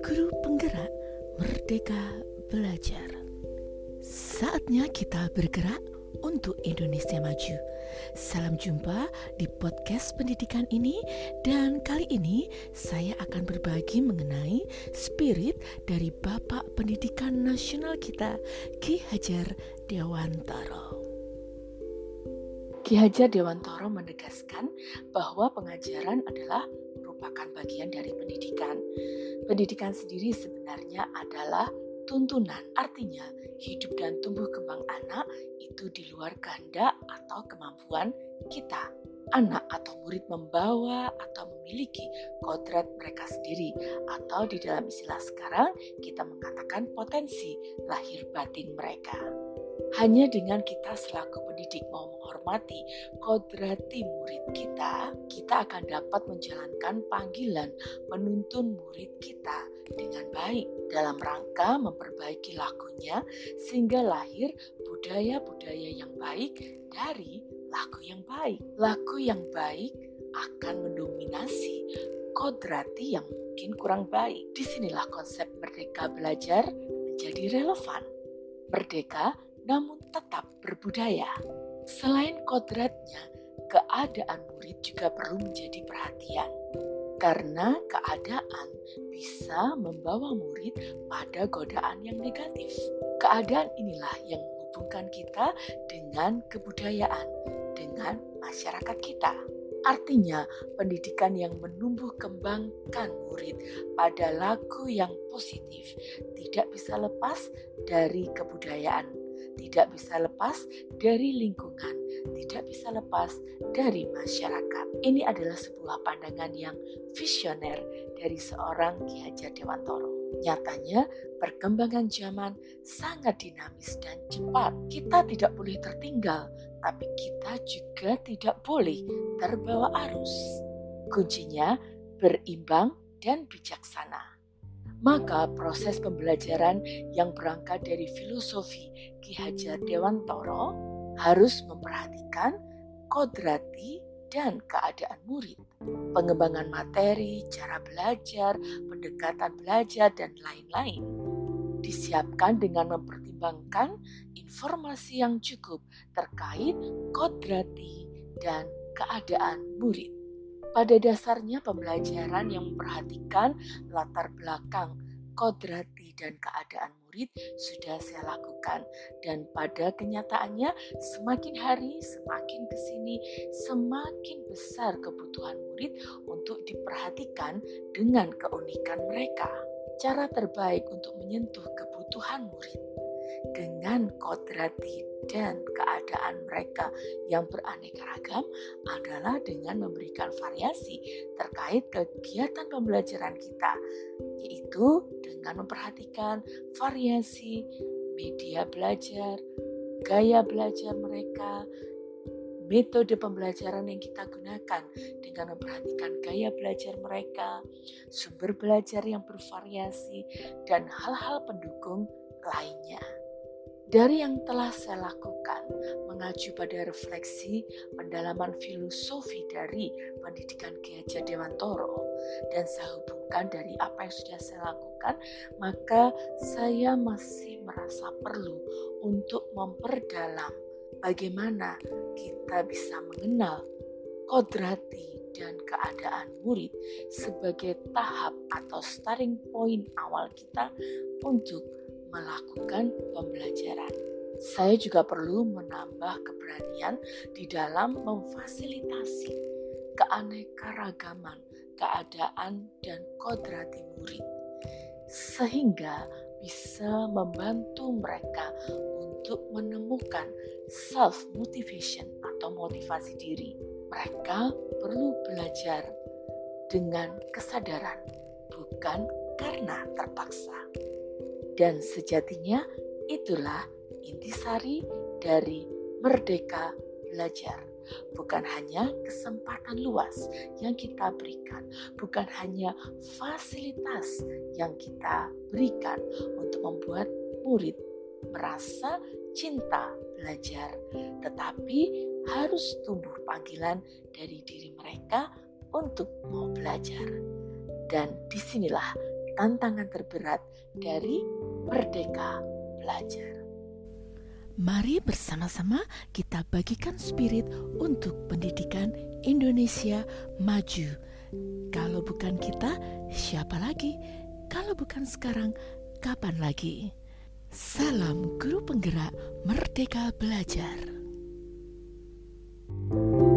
Guru penggerak Merdeka Belajar. Saatnya kita bergerak untuk Indonesia Maju. Salam jumpa di podcast pendidikan ini dan kali ini saya akan berbagi mengenai spirit dari Bapak Pendidikan Nasional kita, Ki Hajar Dewantara. Ki Hajar Dewantara menegaskan bahwa pengajaran adalah merupakan bagian dari pendidikan. Pendidikan sendiri sebenarnya adalah tuntunan, artinya hidup dan tumbuh kembang anak itu di luar kehendak atau kemampuan kita. Anak atau murid membawa atau memiliki kodrat mereka sendiri atau di dalam istilah sekarang kita mengatakan potensi lahir batin mereka. Hanya dengan kita selaku pendidik mau menghormati kodrati murid kita, kita akan dapat menjalankan panggilan menuntun murid kita dengan baik dalam rangka memperbaiki lakunya sehingga lahir budaya-budaya yang baik dari laku yang baik. Laku yang baik akan mendominasi kodrati yang mungkin kurang baik. Di sinilah konsep merdeka belajar menjadi relevan. Merdeka namun tetap berbudaya. Selain kodratnya, keadaan murid juga perlu menjadi perhatian karena keadaan bisa membawa murid pada godaan yang negatif. Keadaan inilah yang menghubungkan kita dengan kebudayaan, dengan masyarakat kita. Artinya, pendidikan yang menumbuh kembangkan murid pada laku yang positif tidak bisa lepas dari kebudayaan, tidak bisa lepas dari lingkungan, tidak bisa lepas dari masyarakat. Ini adalah sebuah pandangan yang visioner dari seorang Ki Hajar Dewantoro. Nyatanya, perkembangan zaman sangat dinamis dan cepat. Kita tidak boleh tertinggal, tapi kita juga tidak boleh terbawa arus. Kuncinya berimbang dan bijaksana. Maka proses pembelajaran yang berangkat dari filosofi Ki Hajar Dewantoro harus memperhatikan kodrati dan keadaan murid, pengembangan materi, cara belajar, pendekatan belajar, dan lain-lain. Disiapkan dengan mempertimbangkan informasi yang cukup terkait kodrati dan keadaan murid. Pada dasarnya pembelajaran yang memperhatikan latar belakang kodrati dan keadaan murid sudah saya lakukan dan pada kenyataannya semakin hari semakin ke sini semakin besar kebutuhan murid untuk diperhatikan dengan keunikan mereka. Cara terbaik untuk menyentuh kebutuhan murid dengan kodrati dan keadaan mereka yang beraneka ragam adalah dengan memberikan variasi terkait kegiatan pembelajaran kita, yaitu dengan memperhatikan variasi media belajar, gaya belajar mereka, metode pembelajaran yang kita gunakan dengan memperhatikan gaya belajar mereka, sumber belajar yang bervariasi, dan hal-hal pendukung lainnya. Dari yang telah saya lakukan, mengacu pada refleksi pendalaman filosofi dari pendidikan Ki Hajar Dewantoro, dan saya hubungkan dari apa yang sudah saya lakukan, maka saya masih merasa perlu untuk memperdalam bagaimana kita bisa mengenal kodrati dan keadaan murid sebagai tahap atau starting point awal kita untuk melakukan pembelajaran. Saya juga perlu menambah keberanian di dalam memfasilitasi keanekaragaman keadaan dan kodrati murid sehingga bisa membantu mereka untuk menemukan self motivation atau motivasi diri. Mereka perlu belajar dengan kesadaran, bukan karena terpaksa. Dan sejatinya itulah intisari dari merdeka belajar. Bukan hanya kesempatan luas yang kita berikan, bukan hanya fasilitas yang kita berikan untuk membuat murid merasa cinta belajar, tetapi harus tumbuh panggilan dari diri mereka untuk mau belajar. Dan di sinilah tantangan terberat dari Merdeka Belajar. Mari bersama-sama kita bagikan spirit untuk pendidikan Indonesia maju. Kalau bukan kita, siapa lagi? Kalau bukan sekarang, kapan lagi? Salam guru penggerak merdeka belajar. thank you